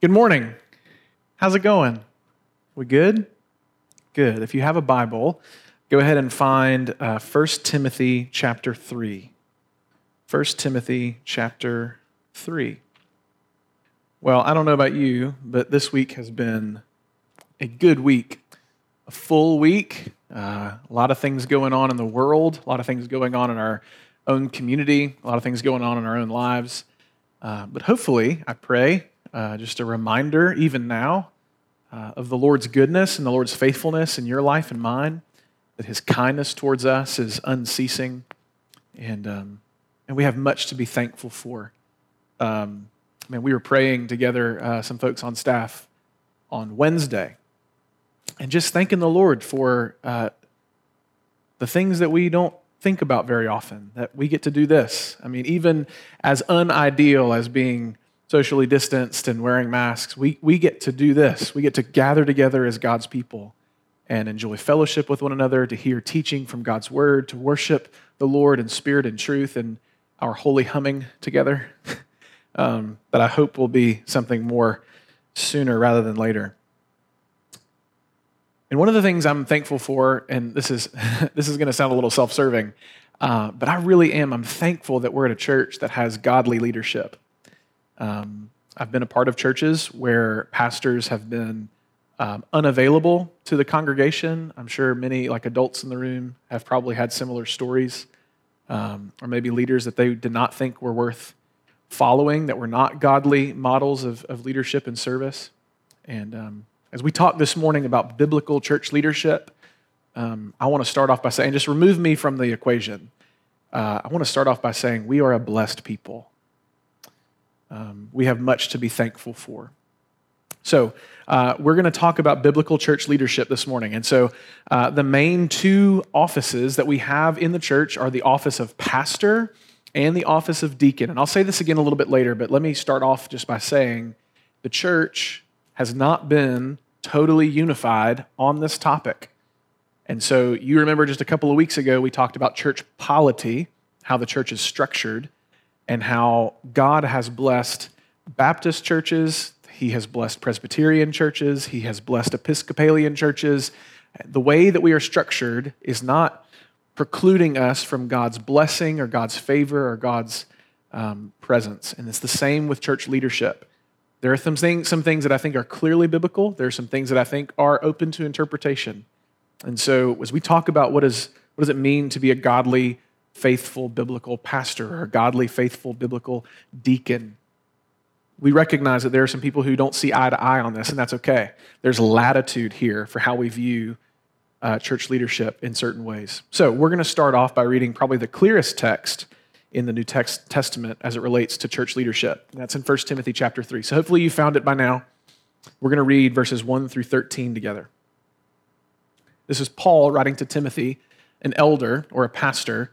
Good morning. How's it going? We good? Good. If you have a Bible, go ahead and find uh, 1 Timothy chapter 3. 1 Timothy chapter 3. Well, I don't know about you, but this week has been a good week, a full week. Uh, a lot of things going on in the world, a lot of things going on in our own community, a lot of things going on in our own lives. Uh, but hopefully, I pray, uh, just a reminder, even now, uh, of the Lord's goodness and the Lord's faithfulness in your life and mine, that His kindness towards us is unceasing, and, um, and we have much to be thankful for. Um, man, we were praying together, uh, some folks on staff, on Wednesday, and just thanking the Lord for uh, the things that we don't think about very often that we get to do this. I mean, even as unideal as being socially distanced and wearing masks, we, we get to do this. We get to gather together as God's people and enjoy fellowship with one another, to hear teaching from God's word, to worship the Lord in spirit and truth, and our holy humming together. um, that I hope will be something more sooner rather than later. And one of the things I'm thankful for, and this is this is going to sound a little self-serving, uh, but I really am. I'm thankful that we're at a church that has godly leadership. Um, I've been a part of churches where pastors have been um, unavailable to the congregation. I'm sure many, like adults in the room, have probably had similar stories, um, or maybe leaders that they did not think were worth following, that were not godly models of, of leadership and service. And um, as we talk this morning about biblical church leadership, um, I want to start off by saying, just remove me from the equation. Uh, I want to start off by saying we are a blessed people. Um, we have much to be thankful for. So, uh, we're going to talk about biblical church leadership this morning. And so, uh, the main two offices that we have in the church are the office of pastor and the office of deacon. And I'll say this again a little bit later, but let me start off just by saying the church has not been totally unified on this topic. And so you remember just a couple of weeks ago, we talked about church polity, how the church is structured, and how God has blessed Baptist churches, He has blessed Presbyterian churches, He has blessed Episcopalian churches. The way that we are structured is not precluding us from God's blessing or God's favor or God's um, presence. And it's the same with church leadership. There are some things, some things that I think are clearly biblical. There are some things that I think are open to interpretation. And so, as we talk about what, is, what does it mean to be a godly, faithful, biblical pastor or a godly, faithful, biblical deacon, we recognize that there are some people who don't see eye to eye on this, and that's okay. There's latitude here for how we view uh, church leadership in certain ways. So, we're going to start off by reading probably the clearest text in the New text, Testament as it relates to church leadership. That's in 1 Timothy chapter 3. So hopefully you found it by now. We're going to read verses 1 through 13 together. This is Paul writing to Timothy, an elder or a pastor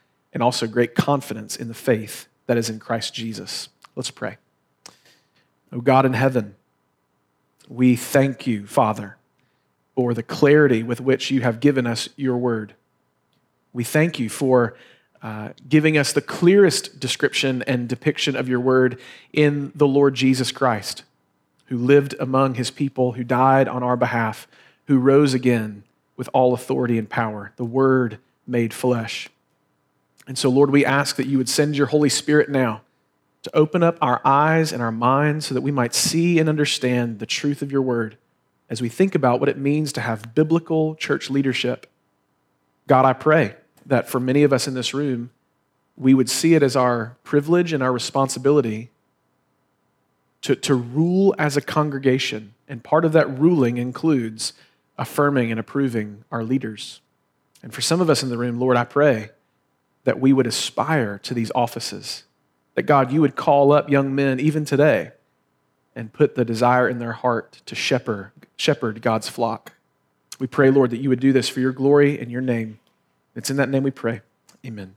and also great confidence in the faith that is in Christ Jesus. Let's pray. O God in heaven, we thank you, Father, for the clarity with which you have given us your word. We thank you for uh, giving us the clearest description and depiction of your word in the Lord Jesus Christ, who lived among his people, who died on our behalf, who rose again with all authority and power, the word made flesh. And so, Lord, we ask that you would send your Holy Spirit now to open up our eyes and our minds so that we might see and understand the truth of your word as we think about what it means to have biblical church leadership. God, I pray that for many of us in this room, we would see it as our privilege and our responsibility to, to rule as a congregation. And part of that ruling includes affirming and approving our leaders. And for some of us in the room, Lord, I pray that we would aspire to these offices. That God, you would call up young men even today and put the desire in their heart to shepherd, shepherd God's flock. We pray, Lord, that you would do this for your glory and your name. It's in that name we pray. Amen.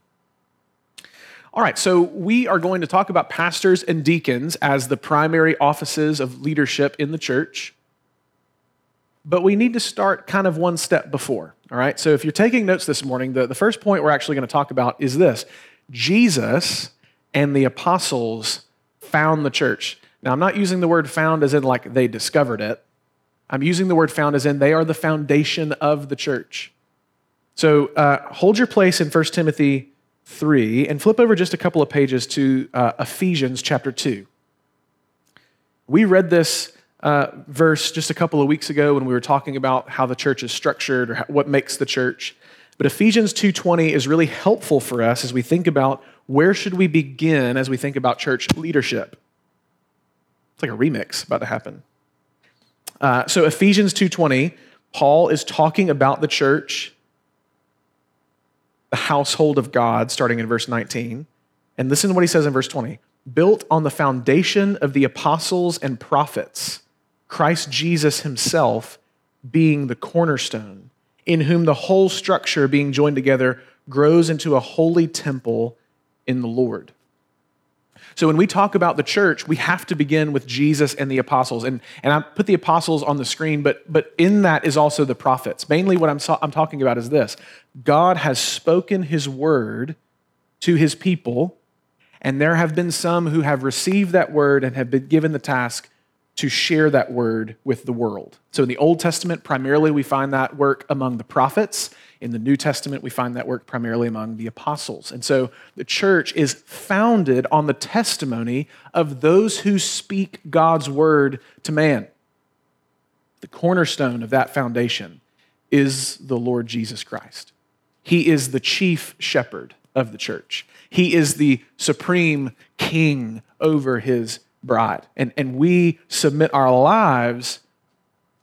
All right, so we are going to talk about pastors and deacons as the primary offices of leadership in the church. But we need to start kind of one step before. All right, so if you're taking notes this morning, the, the first point we're actually going to talk about is this Jesus and the apostles found the church. Now, I'm not using the word found as in like they discovered it. I'm using the word found as in they are the foundation of the church. So uh, hold your place in 1 Timothy 3 and flip over just a couple of pages to uh, Ephesians chapter 2. We read this uh, verse just a couple of weeks ago when we were talking about how the church is structured or what makes the church. But Ephesians 2:20 is really helpful for us as we think about where should we begin as we think about church leadership. It's like a remix about to happen. Uh, so Ephesians 2:20, Paul is talking about the church the household of God, starting in verse 19. And listen to what he says in verse 20 built on the foundation of the apostles and prophets, Christ Jesus himself being the cornerstone, in whom the whole structure being joined together grows into a holy temple in the Lord. So when we talk about the church, we have to begin with Jesus and the apostles. And, and I put the apostles on the screen, but, but in that is also the prophets. Mainly what I'm, I'm talking about is this God has spoken his word to his people, and there have been some who have received that word and have been given the task to share that word with the world. So in the Old Testament, primarily we find that work among the prophets. In the New Testament, we find that work primarily among the apostles. And so the church is founded on the testimony of those who speak God's word to man. The cornerstone of that foundation is the Lord Jesus Christ. He is the chief shepherd of the church. He is the supreme king over his bride. And, and we submit our lives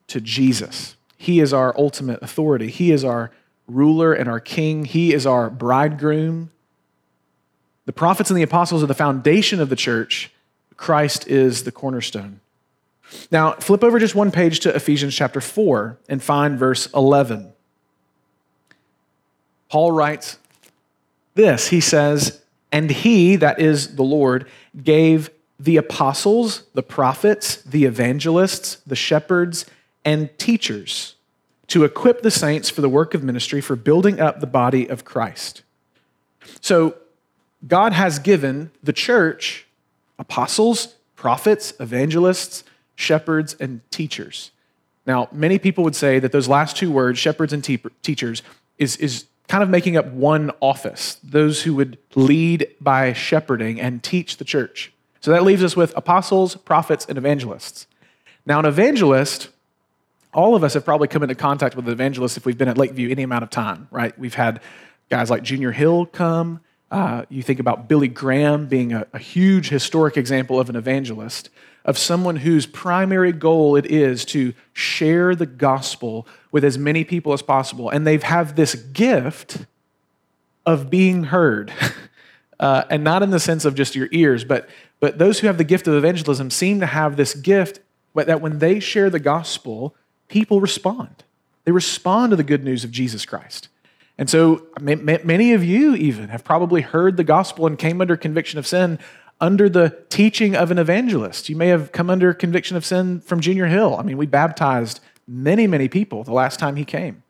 to Jesus. He is our ultimate authority. He is our ruler and our king. He is our bridegroom. The prophets and the apostles are the foundation of the church. Christ is the cornerstone. Now, flip over just one page to Ephesians chapter 4 and find verse 11. Paul writes this He says, And he, that is the Lord, gave the apostles, the prophets, the evangelists, the shepherds, and teachers to equip the saints for the work of ministry for building up the body of Christ. So, God has given the church apostles, prophets, evangelists, shepherds, and teachers. Now, many people would say that those last two words, shepherds and te- teachers, is, is kind of making up one office, those who would lead by shepherding and teach the church. So that leaves us with apostles, prophets, and evangelists. Now, an evangelist, all of us have probably come into contact with an evangelist if we've been at Lakeview any amount of time, right? We've had guys like Junior Hill come. Uh, you think about Billy Graham being a, a huge historic example of an evangelist, of someone whose primary goal it is to share the gospel with as many people as possible. And they have this gift of being heard. Uh, and not in the sense of just your ears, but but those who have the gift of evangelism seem to have this gift that when they share the gospel, people respond. They respond to the good news of Jesus Christ. And so many of you even have probably heard the gospel and came under conviction of sin under the teaching of an evangelist. You may have come under conviction of sin from Junior Hill. I mean, we baptized many, many people the last time he came.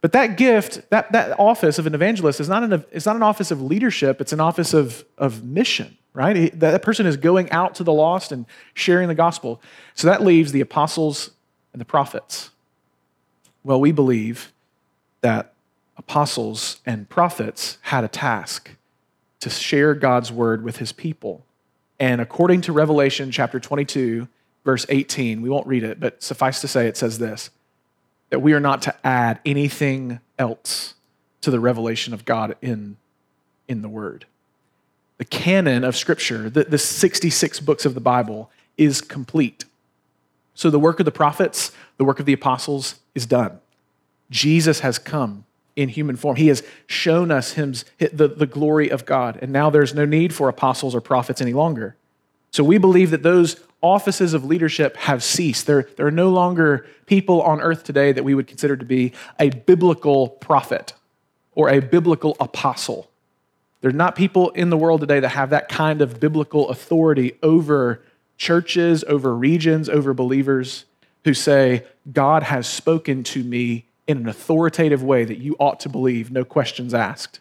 But that gift, that, that office of an evangelist is not an, it's not an office of leadership, it's an office of, of mission, right? That person is going out to the lost and sharing the gospel. So that leaves the apostles and the prophets. Well, we believe that apostles and prophets had a task to share God's word with his people. And according to Revelation chapter 22, verse 18, we won't read it, but suffice to say, it says this that we are not to add anything else to the revelation of God in, in the Word. The canon of Scripture, the, the 66 books of the Bible, is complete. So the work of the prophets, the work of the apostles is done. Jesus has come in human form. He has shown us his, the, the glory of God. And now there's no need for apostles or prophets any longer. So we believe that those offices of leadership have ceased. There, there are no longer people on earth today that we would consider to be a biblical prophet or a biblical apostle. There are not people in the world today that have that kind of biblical authority over churches, over regions, over believers who say, God has spoken to me in an authoritative way that you ought to believe, no questions asked.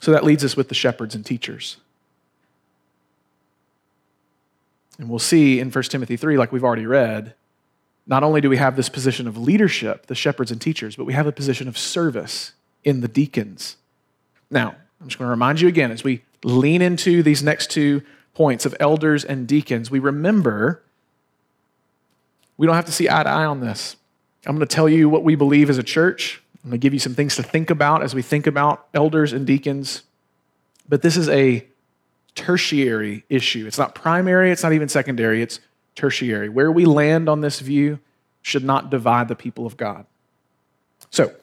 So that leads us with the shepherds and teachers. And we'll see in 1 Timothy 3, like we've already read, not only do we have this position of leadership, the shepherds and teachers, but we have a position of service in the deacons. Now, I'm just going to remind you again as we lean into these next two points of elders and deacons, we remember we don't have to see eye to eye on this. I'm going to tell you what we believe as a church. I'm going to give you some things to think about as we think about elders and deacons. But this is a tertiary issue. It's not primary, it's not even secondary, it's tertiary. Where we land on this view should not divide the people of God. So,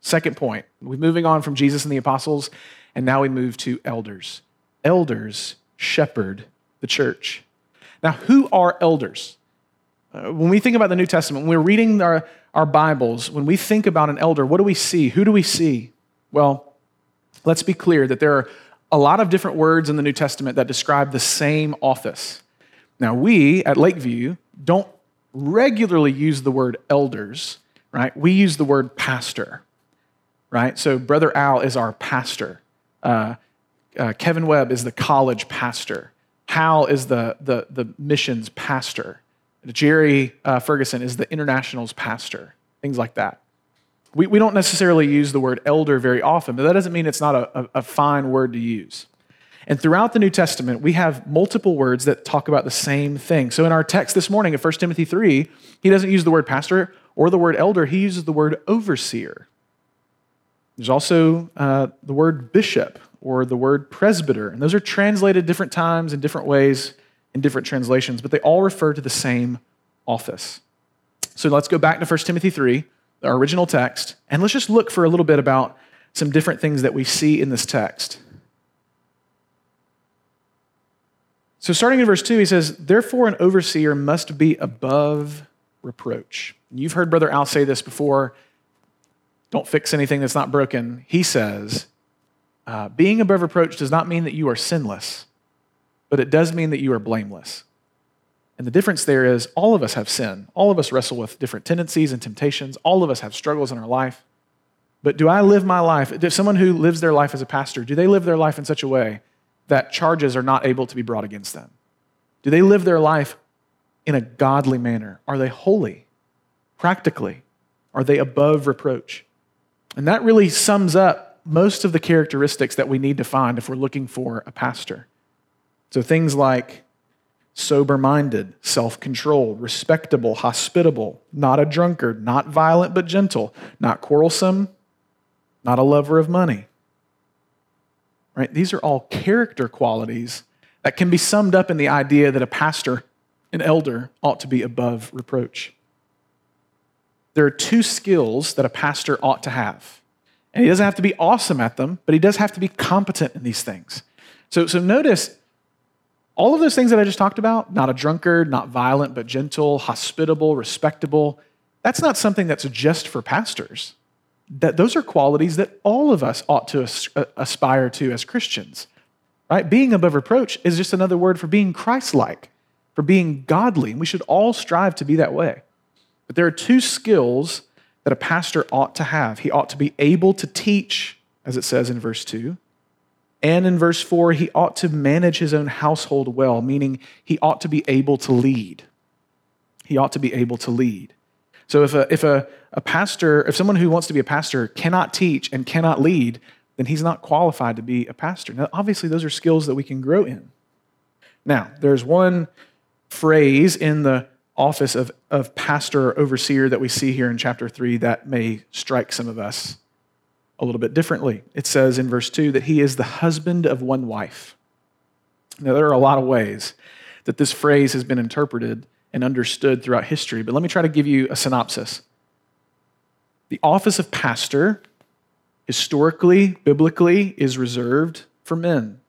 second point, we're moving on from Jesus and the apostles, and now we move to elders. Elders shepherd the church. Now, who are elders? Uh, when we think about the New Testament, when we're reading our, our Bibles, when we think about an elder, what do we see? Who do we see? Well, let's be clear that there are a lot of different words in the New Testament that describe the same office. Now, we at Lakeview don't regularly use the word elders, right? We use the word pastor, right? So, Brother Al is our pastor. Uh, uh, Kevin Webb is the college pastor. Hal is the, the, the missions pastor. Jerry uh, Ferguson is the internationals pastor, things like that. We, we don't necessarily use the word elder very often, but that doesn't mean it's not a, a, a fine word to use. And throughout the New Testament, we have multiple words that talk about the same thing. So in our text this morning of 1 Timothy 3, he doesn't use the word pastor or the word elder, he uses the word overseer. There's also uh, the word bishop or the word presbyter, and those are translated different times in different ways in different translations, but they all refer to the same office. So let's go back to 1 Timothy 3 our original text, and let's just look for a little bit about some different things that we see in this text. So, starting in verse 2, he says, Therefore, an overseer must be above reproach. You've heard Brother Al say this before don't fix anything that's not broken. He says, uh, Being above reproach does not mean that you are sinless, but it does mean that you are blameless. And the difference there is all of us have sin. All of us wrestle with different tendencies and temptations. All of us have struggles in our life. But do I live my life? If someone who lives their life as a pastor, do they live their life in such a way that charges are not able to be brought against them? Do they live their life in a godly manner? Are they holy? Practically? Are they above reproach? And that really sums up most of the characteristics that we need to find if we're looking for a pastor. So things like sober minded, self controlled, respectable, hospitable, not a drunkard, not violent but gentle, not quarrelsome, not a lover of money. Right? These are all character qualities that can be summed up in the idea that a pastor, an elder, ought to be above reproach. There are two skills that a pastor ought to have. And he doesn't have to be awesome at them, but he does have to be competent in these things. So, so notice all of those things that I just talked about, not a drunkard, not violent, but gentle, hospitable, respectable, that's not something that's just for pastors. That those are qualities that all of us ought to uh, aspire to as Christians. Right? Being above reproach is just another word for being Christ-like, for for being godly. And we should all strive to be that way. But there are two skills that a pastor ought to have. He ought to be able to teach, as it says in verse 2. And in verse 4, he ought to manage his own household well, meaning he ought to be able to lead. He ought to be able to lead. So if a, if a, a pastor, if someone who wants to be a pastor cannot teach and cannot lead, then he's not qualified to be a pastor. Now, obviously, those are skills that we can grow in. Now, there's one phrase in the office of, of pastor or overseer that we see here in chapter 3 that may strike some of us a little bit differently. It says in verse 2 that he is the husband of one wife. Now, there are a lot of ways that this phrase has been interpreted and understood throughout history, but let me try to give you a synopsis. The office of pastor, historically, biblically, is reserved for men.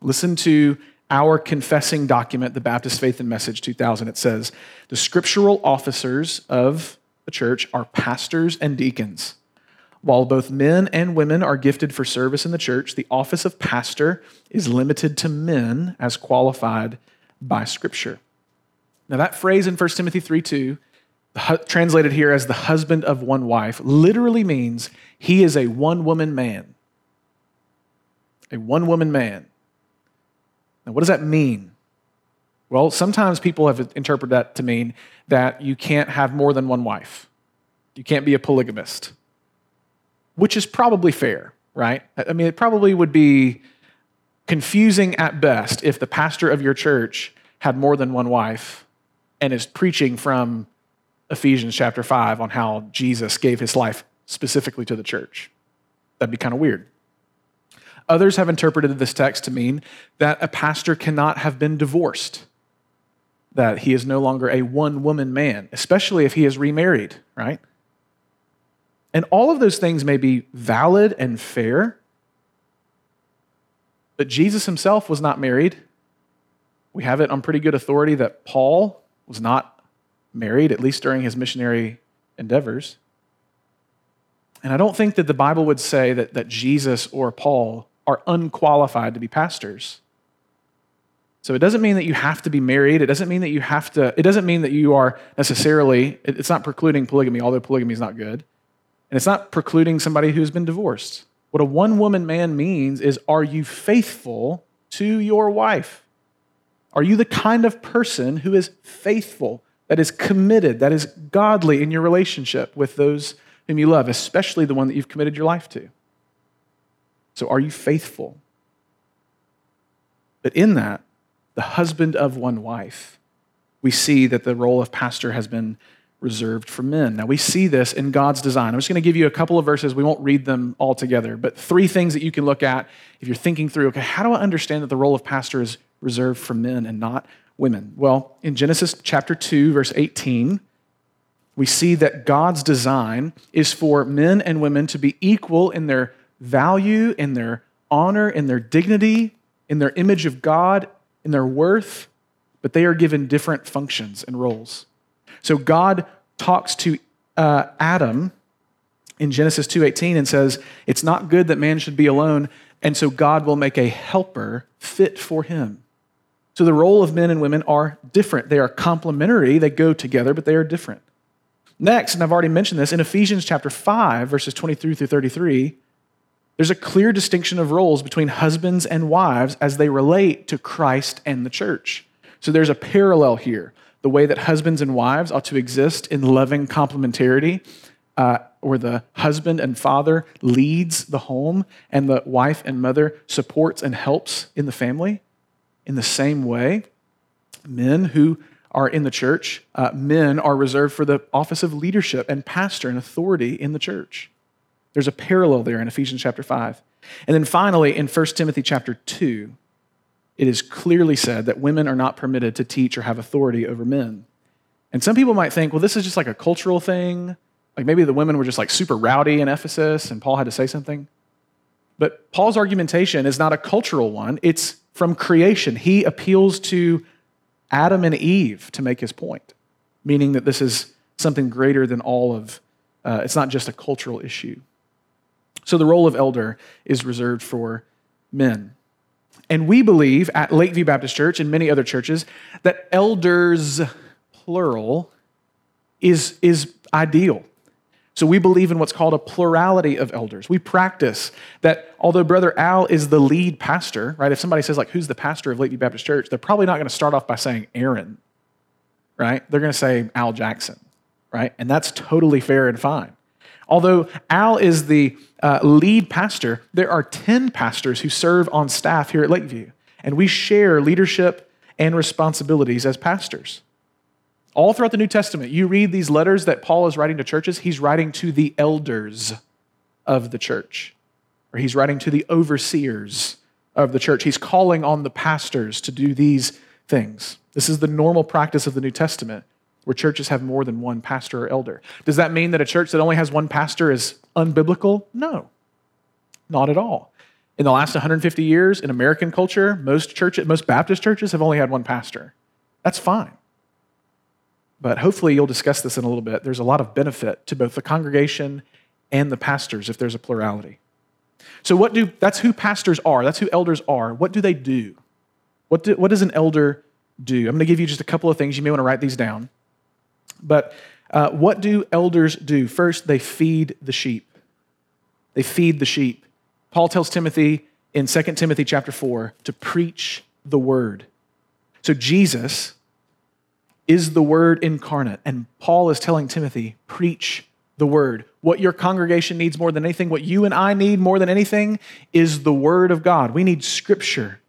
Listen to our confessing document, the Baptist Faith and Message 2000. It says, The scriptural officers of the church are pastors and deacons. While both men and women are gifted for service in the church, the office of pastor is limited to men as qualified by Scripture. Now, that phrase in 1 Timothy 3 2, translated here as the husband of one wife, literally means he is a one woman man. A one woman man. Now, what does that mean? Well, sometimes people have interpreted that to mean that you can't have more than one wife. You can't be a polygamist, which is probably fair, right? I mean, it probably would be confusing at best if the pastor of your church had more than one wife and is preaching from Ephesians chapter 5 on how Jesus gave his life specifically to the church. That'd be kind of weird. Others have interpreted this text to mean that a pastor cannot have been divorced, that he is no longer a one woman man, especially if he is remarried, right? And all of those things may be valid and fair, but Jesus himself was not married. We have it on pretty good authority that Paul was not married, at least during his missionary endeavors. And I don't think that the Bible would say that, that Jesus or Paul are unqualified to be pastors. So it doesn't mean that you have to be married. It doesn't mean that you have to, it doesn't mean that you are necessarily, it's not precluding polygamy, although polygamy is not good. And it's not precluding somebody who's been divorced. What a one woman man means is are you faithful to your wife? Are you the kind of person who is faithful, that is committed, that is godly in your relationship with those whom you love, especially the one that you've committed your life to? So, are you faithful? But in that, the husband of one wife, we see that the role of pastor has been reserved for men. Now, we see this in God's design. I'm just going to give you a couple of verses. We won't read them all together, but three things that you can look at if you're thinking through okay, how do I understand that the role of pastor is reserved for men and not women? Well, in Genesis chapter 2, verse 18, we see that God's design is for men and women to be equal in their value, in their honor, in their dignity, in their image of God, in their worth, but they are given different functions and roles. So God talks to uh, Adam in Genesis 2:18 and says, "It's not good that man should be alone, and so God will make a helper fit for him." So the role of men and women are different. They are complementary, they go together, but they are different. Next, and I've already mentioned this, in Ephesians chapter 5, verses 23 through 33, there's a clear distinction of roles between husbands and wives as they relate to Christ and the church. So there's a parallel here. The way that husbands and wives ought to exist in loving complementarity, uh, where the husband and father leads the home and the wife and mother supports and helps in the family. In the same way, men who are in the church, uh, men are reserved for the office of leadership and pastor and authority in the church. There's a parallel there in Ephesians chapter 5. And then finally, in 1 Timothy chapter 2, it is clearly said that women are not permitted to teach or have authority over men. And some people might think, well, this is just like a cultural thing. Like maybe the women were just like super rowdy in Ephesus and Paul had to say something. But Paul's argumentation is not a cultural one, it's from creation. He appeals to Adam and Eve to make his point, meaning that this is something greater than all of, uh, it's not just a cultural issue. So the role of elder is reserved for men. And we believe at Lakeview Baptist Church and many other churches that elders, plural, is, is ideal. So we believe in what's called a plurality of elders. We practice that although Brother Al is the lead pastor, right? If somebody says, like, who's the pastor of Lakeview Baptist Church, they're probably not going to start off by saying Aaron, right? They're going to say Al Jackson, right? And that's totally fair and fine. Although Al is the uh, lead pastor, there are 10 pastors who serve on staff here at Lakeview, and we share leadership and responsibilities as pastors. All throughout the New Testament, you read these letters that Paul is writing to churches, he's writing to the elders of the church, or he's writing to the overseers of the church. He's calling on the pastors to do these things. This is the normal practice of the New Testament where churches have more than one pastor or elder. Does that mean that a church that only has one pastor is unbiblical? No, not at all. In the last 150 years in American culture, most churches, most Baptist churches have only had one pastor. That's fine. But hopefully you'll discuss this in a little bit. There's a lot of benefit to both the congregation and the pastors if there's a plurality. So what do that's who pastors are. That's who elders are. What do they do? What, do, what does an elder do? I'm going to give you just a couple of things. You may want to write these down. But uh, what do elders do? First, they feed the sheep. They feed the sheep. Paul tells Timothy in 2 Timothy chapter 4 to preach the word. So Jesus is the word incarnate, and Paul is telling Timothy, preach the word. What your congregation needs more than anything, what you and I need more than anything, is the word of God. We need scripture.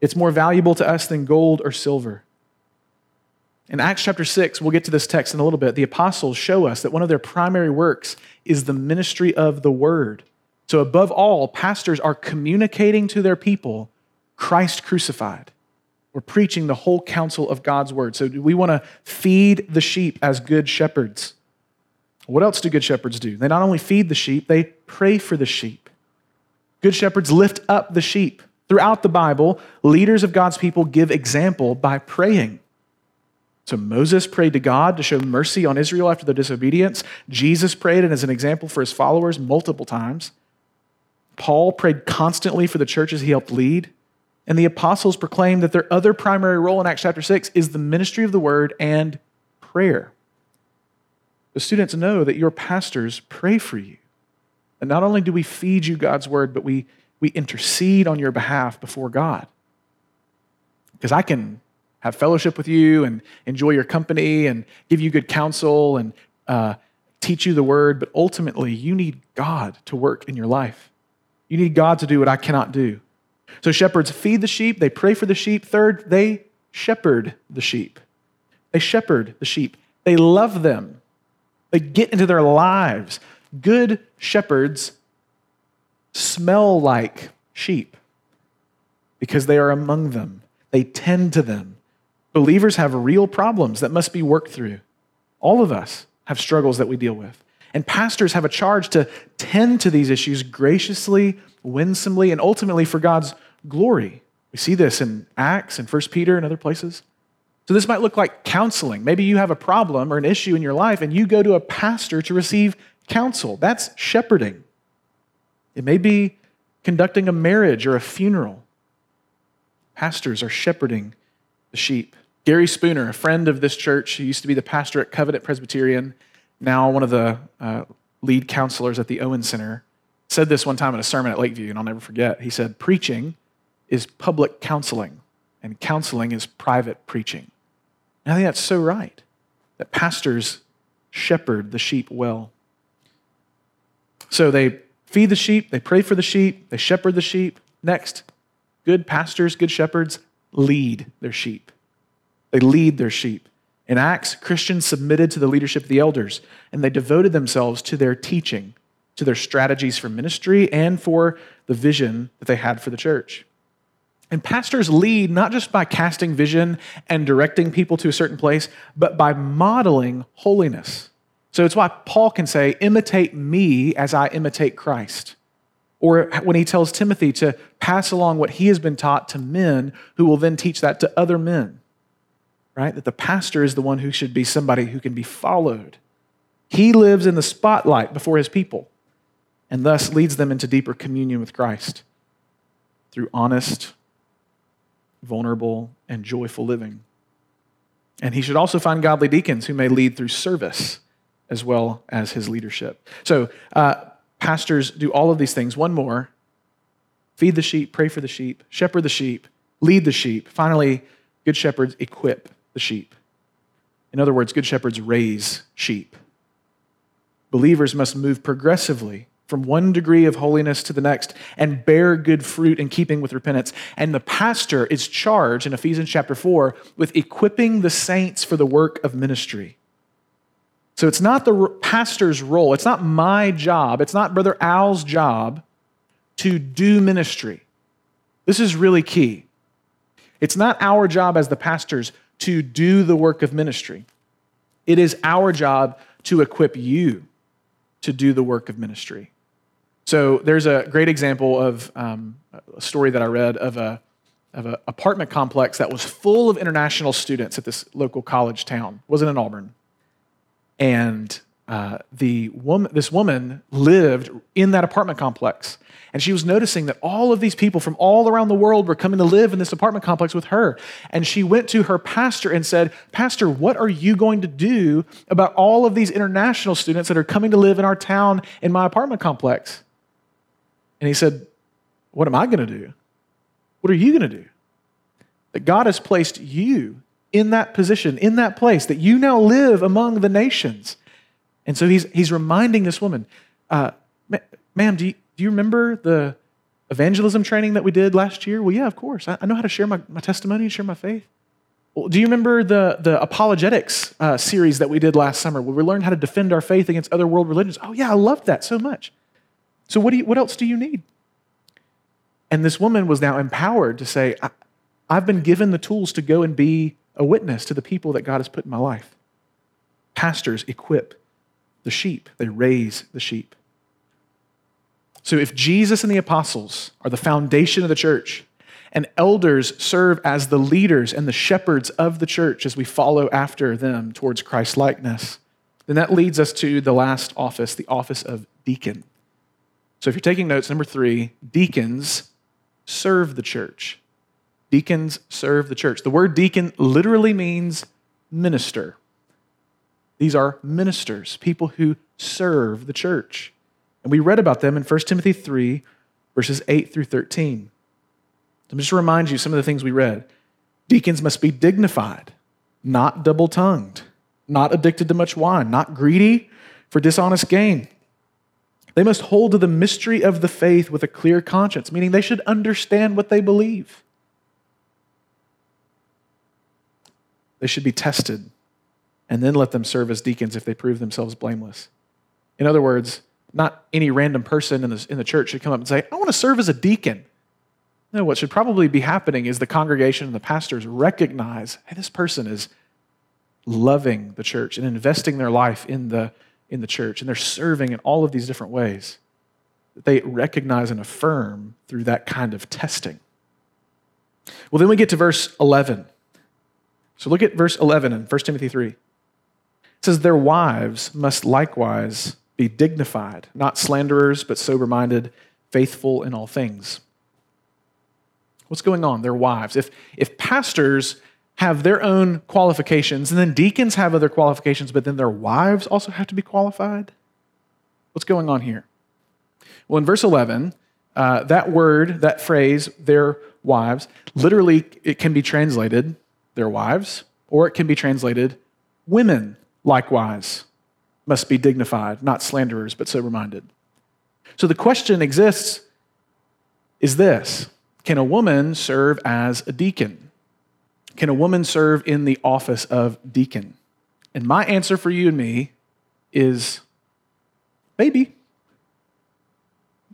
It's more valuable to us than gold or silver. In Acts chapter 6, we'll get to this text in a little bit. The apostles show us that one of their primary works is the ministry of the word. So, above all, pastors are communicating to their people Christ crucified. We're preaching the whole counsel of God's word. So, we want to feed the sheep as good shepherds. What else do good shepherds do? They not only feed the sheep, they pray for the sheep. Good shepherds lift up the sheep. Throughout the Bible, leaders of God's people give example by praying. So Moses prayed to God to show mercy on Israel after their disobedience. Jesus prayed and as an example for his followers multiple times. Paul prayed constantly for the churches he helped lead. And the apostles proclaimed that their other primary role in Acts chapter 6 is the ministry of the word and prayer. The students know that your pastors pray for you. And not only do we feed you God's word, but we, we intercede on your behalf before God. Because I can have fellowship with you and enjoy your company and give you good counsel and uh, teach you the word, but ultimately, you need God to work in your life. You need God to do what I cannot do. So, shepherds feed the sheep, they pray for the sheep. Third, they shepherd the sheep. They shepherd the sheep, they love them, they get into their lives. Good shepherds smell like sheep because they are among them, they tend to them. Believers have real problems that must be worked through. All of us have struggles that we deal with. And pastors have a charge to tend to these issues graciously, winsomely, and ultimately for God's glory. We see this in Acts and 1 Peter and other places. So this might look like counseling. Maybe you have a problem or an issue in your life and you go to a pastor to receive counsel. That's shepherding. It may be conducting a marriage or a funeral. Pastors are shepherding the sheep. Gary Spooner, a friend of this church, he used to be the pastor at Covenant Presbyterian, now one of the uh, lead counselors at the Owen Center, said this one time in a sermon at Lakeview, and I'll never forget. He said, Preaching is public counseling, and counseling is private preaching. And I think that's so right, that pastors shepherd the sheep well. So they feed the sheep, they pray for the sheep, they shepherd the sheep. Next, good pastors, good shepherds lead their sheep. They lead their sheep. In Acts, Christians submitted to the leadership of the elders, and they devoted themselves to their teaching, to their strategies for ministry, and for the vision that they had for the church. And pastors lead not just by casting vision and directing people to a certain place, but by modeling holiness. So it's why Paul can say, Imitate me as I imitate Christ. Or when he tells Timothy to pass along what he has been taught to men who will then teach that to other men right? That the pastor is the one who should be somebody who can be followed. He lives in the spotlight before his people and thus leads them into deeper communion with Christ through honest vulnerable, and joyful living. And he should also find godly deacons who may lead through service as well as his leadership. So, uh, pastors do all of these things. One more feed the sheep, pray for the sheep, shepherd the sheep, lead the sheep. Finally, good shepherds equip the sheep. In other words, good shepherds raise sheep. Believers must move progressively from one degree of holiness to the next and bear good fruit in keeping with repentance. And the pastor is charged in Ephesians chapter 4 with equipping the saints for the work of ministry. So it's not the pastor's role, it's not my job, it's not Brother Al's job to do ministry. This is really key. It's not our job as the pastors to do the work of ministry. It is our job to equip you to do the work of ministry. So there's a great example of um, a story that I read of a of an apartment complex that was full of international students at this local college town. It wasn't in Auburn, and uh, the woman, this woman lived in that apartment complex. And she was noticing that all of these people from all around the world were coming to live in this apartment complex with her. And she went to her pastor and said, Pastor, what are you going to do about all of these international students that are coming to live in our town in my apartment complex? And he said, What am I going to do? What are you going to do? That God has placed you in that position, in that place, that you now live among the nations. And so he's, he's reminding this woman, uh, ma'am, do you, do you remember the evangelism training that we did last year? Well, yeah, of course. I, I know how to share my, my testimony and share my faith. Well, do you remember the, the apologetics uh, series that we did last summer where we learned how to defend our faith against other world religions? Oh, yeah, I loved that so much. So, what, do you, what else do you need? And this woman was now empowered to say, I've been given the tools to go and be a witness to the people that God has put in my life. Pastors equip the sheep, they raise the sheep. So if Jesus and the apostles are the foundation of the church, and elders serve as the leaders and the shepherds of the church as we follow after them towards Christ likeness, then that leads us to the last office, the office of deacon. So if you're taking notes, number three, deacons serve the church. Deacons serve the church. The word deacon literally means minister. These are ministers, people who serve the church. And we read about them in 1 Timothy 3, verses 8 through 13. Let me just remind you some of the things we read. Deacons must be dignified, not double tongued, not addicted to much wine, not greedy for dishonest gain. They must hold to the mystery of the faith with a clear conscience, meaning they should understand what they believe. They should be tested and then let them serve as deacons if they prove themselves blameless. In other words, not any random person in the, in the church should come up and say, I want to serve as a deacon. No, what should probably be happening is the congregation and the pastors recognize, hey, this person is loving the church and investing their life in the, in the church, and they're serving in all of these different ways. That they recognize and affirm through that kind of testing. Well, then we get to verse 11. So look at verse 11 in 1 Timothy 3. Says, Their wives must likewise be dignified, not slanderers, but sober minded, faithful in all things. What's going on? Their wives. If, if pastors have their own qualifications, and then deacons have other qualifications, but then their wives also have to be qualified, what's going on here? Well, in verse 11, uh, that word, that phrase, their wives, literally it can be translated their wives, or it can be translated women likewise must be dignified, not slanderers, but sober minded. So the question exists is this Can a woman serve as a deacon? Can a woman serve in the office of deacon? And my answer for you and me is maybe.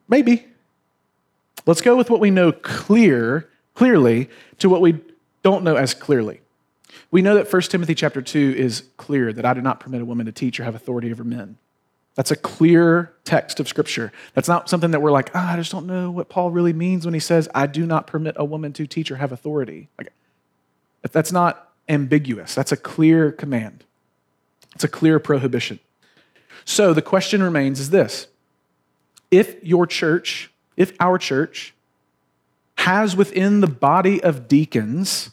Maybe. Let's go with what we know clear, clearly to what we don't know as clearly. We know that 1 Timothy chapter 2 is clear that I do not permit a woman to teach or have authority over men. That's a clear text of Scripture. That's not something that we're like, ah, I just don't know what Paul really means when he says, I do not permit a woman to teach or have authority. Like, that's not ambiguous. That's a clear command. It's a clear prohibition. So the question remains is this If your church, if our church has within the body of deacons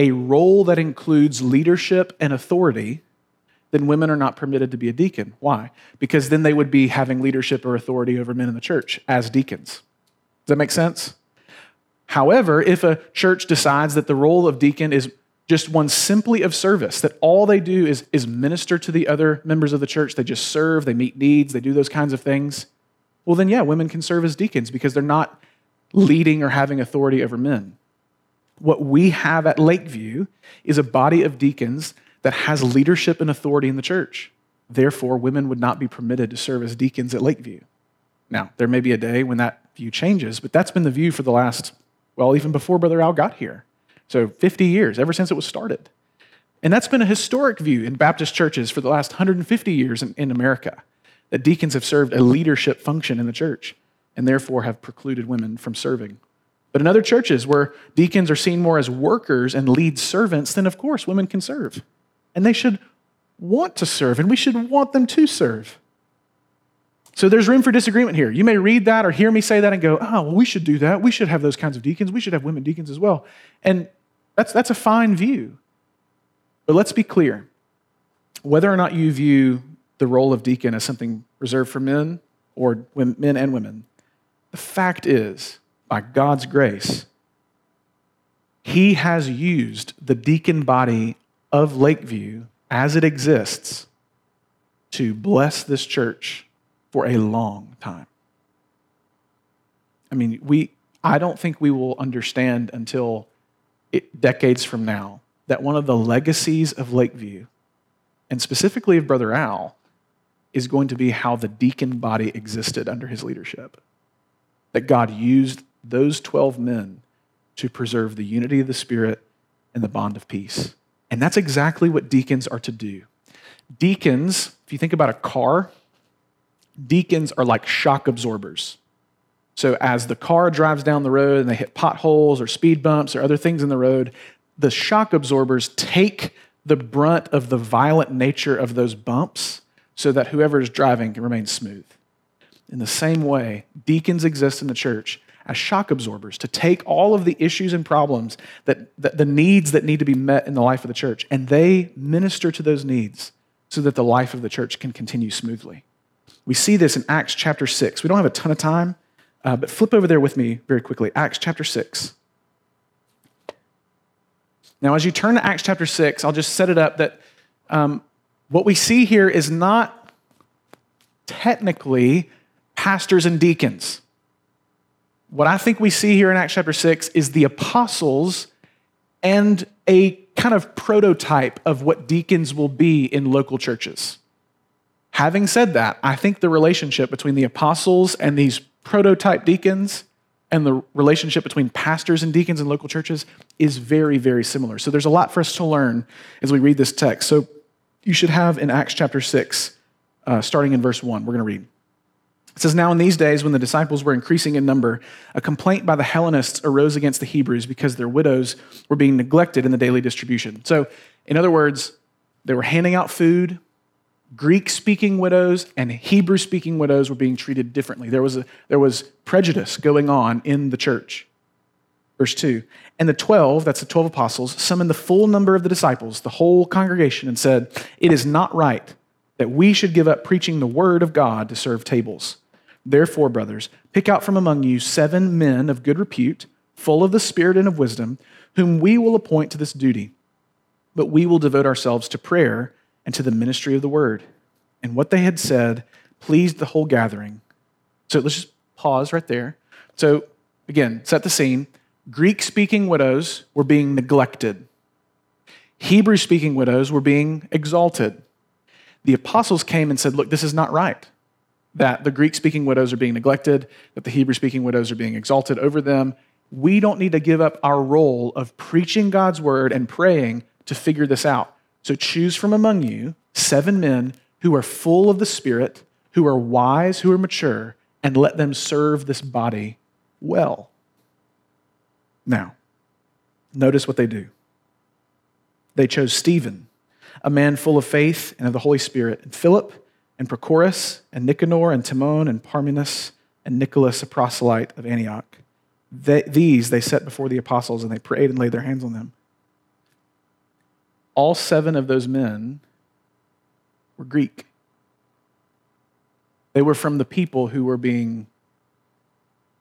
a role that includes leadership and authority, then women are not permitted to be a deacon. Why? Because then they would be having leadership or authority over men in the church as deacons. Does that make sense? However, if a church decides that the role of deacon is just one simply of service, that all they do is, is minister to the other members of the church, they just serve, they meet needs, they do those kinds of things, well, then, yeah, women can serve as deacons because they're not leading or having authority over men. What we have at Lakeview is a body of deacons that has leadership and authority in the church. Therefore, women would not be permitted to serve as deacons at Lakeview. Now, there may be a day when that view changes, but that's been the view for the last, well, even before Brother Al got here. So 50 years, ever since it was started. And that's been a historic view in Baptist churches for the last 150 years in, in America, that deacons have served a leadership function in the church and therefore have precluded women from serving. But in other churches where deacons are seen more as workers and lead servants, then of course women can serve. And they should want to serve, and we should want them to serve. So there's room for disagreement here. You may read that or hear me say that and go, oh, well, we should do that. We should have those kinds of deacons. We should have women deacons as well. And that's, that's a fine view. But let's be clear whether or not you view the role of deacon as something reserved for men or men and women, the fact is, by God's grace, He has used the deacon body of Lakeview as it exists to bless this church for a long time. I mean, we, I don't think we will understand until it, decades from now that one of the legacies of Lakeview, and specifically of Brother Al, is going to be how the deacon body existed under his leadership. That God used those 12 men to preserve the unity of the Spirit and the bond of peace. And that's exactly what deacons are to do. Deacons, if you think about a car, deacons are like shock absorbers. So as the car drives down the road and they hit potholes or speed bumps or other things in the road, the shock absorbers take the brunt of the violent nature of those bumps so that whoever is driving can remain smooth. In the same way, deacons exist in the church as shock absorbers to take all of the issues and problems that, that, the needs that need to be met in the life of the church and they minister to those needs so that the life of the church can continue smoothly. We see this in acts chapter 6 we don't have a ton of time uh, but flip over there with me very quickly. Acts chapter 6 now as you turn to acts chapter 6 i'll just set it up that um, what we see here is not technically pastors and deacons what I think we see here in Acts chapter 6 is the apostles and a kind of prototype of what deacons will be in local churches. Having said that, I think the relationship between the apostles and these prototype deacons and the relationship between pastors and deacons in local churches is very, very similar. So there's a lot for us to learn as we read this text. So you should have in Acts chapter 6, uh, starting in verse 1, we're going to read. It says, Now in these days, when the disciples were increasing in number, a complaint by the Hellenists arose against the Hebrews because their widows were being neglected in the daily distribution. So, in other words, they were handing out food. Greek speaking widows and Hebrew speaking widows were being treated differently. There was, a, there was prejudice going on in the church. Verse 2 And the 12, that's the 12 apostles, summoned the full number of the disciples, the whole congregation, and said, It is not right that we should give up preaching the word of God to serve tables. Therefore, brothers, pick out from among you seven men of good repute, full of the Spirit and of wisdom, whom we will appoint to this duty. But we will devote ourselves to prayer and to the ministry of the word. And what they had said pleased the whole gathering. So let's just pause right there. So, again, set the scene. Greek speaking widows were being neglected, Hebrew speaking widows were being exalted. The apostles came and said, Look, this is not right that the Greek speaking widows are being neglected, that the Hebrew speaking widows are being exalted over them. We don't need to give up our role of preaching God's word and praying to figure this out. So choose from among you seven men who are full of the Spirit, who are wise, who are mature, and let them serve this body well. Now, notice what they do. They chose Stephen, a man full of faith and of the Holy Spirit, and Philip and Prochorus, and Nicanor, and Timon, and Parmenas, and Nicholas, a proselyte of Antioch. they, these they set before the apostles and they prayed and laid their hands on them. All seven of those men were Greek. They were from the people who were being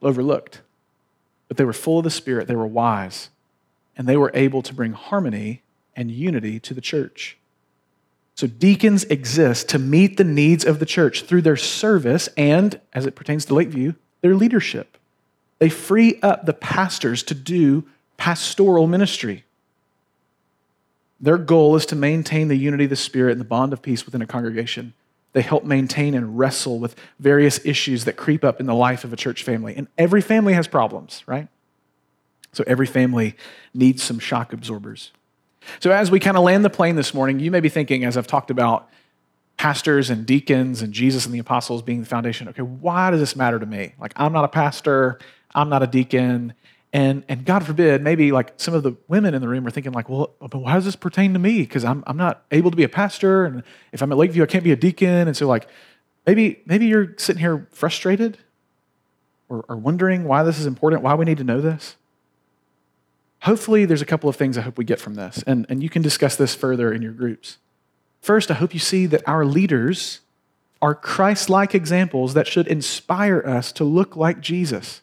overlooked, but they were full of the Spirit, they were wise, and they were able to bring harmony and unity to the church. So, deacons exist to meet the needs of the church through their service and, as it pertains to Lakeview, their leadership. They free up the pastors to do pastoral ministry. Their goal is to maintain the unity of the Spirit and the bond of peace within a congregation. They help maintain and wrestle with various issues that creep up in the life of a church family. And every family has problems, right? So every family needs some shock absorbers. So, as we kind of land the plane this morning, you may be thinking, as I've talked about pastors and deacons and Jesus and the apostles being the foundation, okay, why does this matter to me? Like, I'm not a pastor, I'm not a deacon. And, and God forbid, maybe like some of the women in the room are thinking, like, well, but why does this pertain to me? Because I'm, I'm not able to be a pastor. And if I'm at Lakeview, I can't be a deacon. And so, like, maybe, maybe you're sitting here frustrated or, or wondering why this is important, why we need to know this hopefully there's a couple of things I hope we get from this, and, and you can discuss this further in your groups. First, I hope you see that our leaders are Christ like examples that should inspire us to look like Jesus.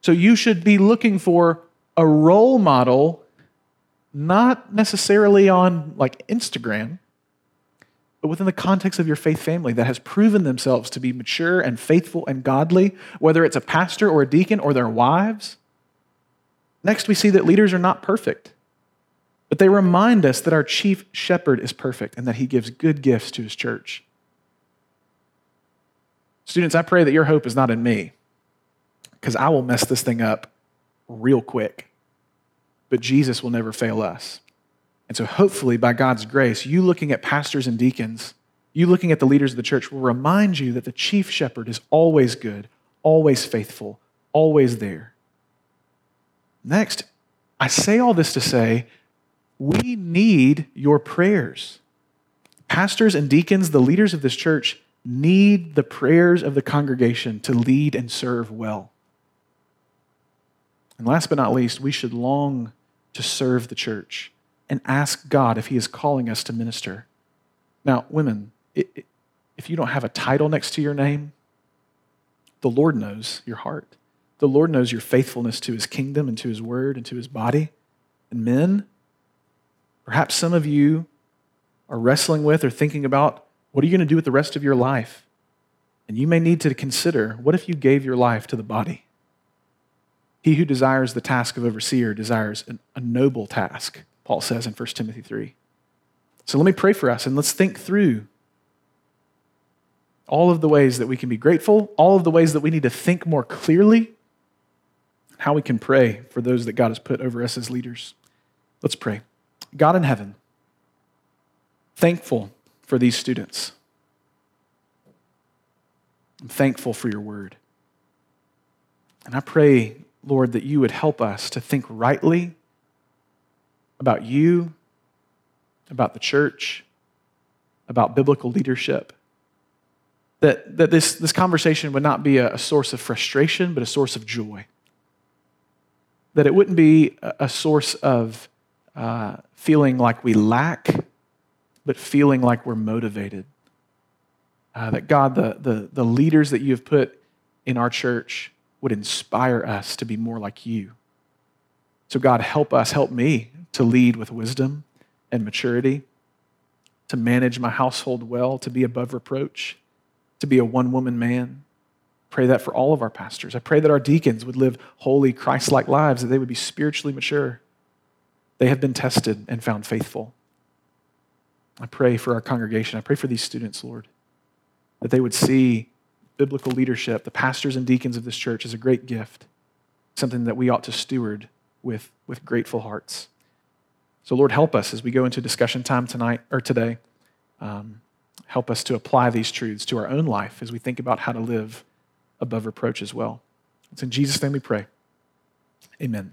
So you should be looking for a role model, not necessarily on like Instagram, but within the context of your faith family that has proven themselves to be mature and faithful and godly, whether it's a pastor or a deacon or their wives Next, we see that leaders are not perfect, but they remind us that our chief shepherd is perfect and that he gives good gifts to his church. Students, I pray that your hope is not in me, because I will mess this thing up real quick. But Jesus will never fail us. And so, hopefully, by God's grace, you looking at pastors and deacons, you looking at the leaders of the church will remind you that the chief shepherd is always good, always faithful, always there. Next, I say all this to say we need your prayers. Pastors and deacons, the leaders of this church, need the prayers of the congregation to lead and serve well. And last but not least, we should long to serve the church and ask God if He is calling us to minister. Now, women, if you don't have a title next to your name, the Lord knows your heart. The Lord knows your faithfulness to his kingdom and to his word and to his body. And men, perhaps some of you are wrestling with or thinking about what are you going to do with the rest of your life? And you may need to consider what if you gave your life to the body? He who desires the task of overseer desires an, a noble task, Paul says in 1 Timothy 3. So let me pray for us and let's think through all of the ways that we can be grateful, all of the ways that we need to think more clearly how we can pray for those that God has put over us as leaders. Let's pray. God in heaven, thankful for these students. I'm thankful for your word. And I pray, Lord, that you would help us to think rightly about you, about the church, about biblical leadership. That, that this, this conversation would not be a, a source of frustration, but a source of joy that it wouldn't be a source of uh, feeling like we lack, but feeling like we're motivated. Uh, that God, the, the, the leaders that you have put in our church, would inspire us to be more like you. So, God, help us, help me to lead with wisdom and maturity, to manage my household well, to be above reproach, to be a one woman man pray that for all of our pastors. I pray that our deacons would live holy, Christ like lives, that they would be spiritually mature. They have been tested and found faithful. I pray for our congregation. I pray for these students, Lord, that they would see biblical leadership, the pastors and deacons of this church, as a great gift, something that we ought to steward with, with grateful hearts. So, Lord, help us as we go into discussion time tonight or today. Um, help us to apply these truths to our own life as we think about how to live above reproach as well. It's in Jesus' name we pray. Amen.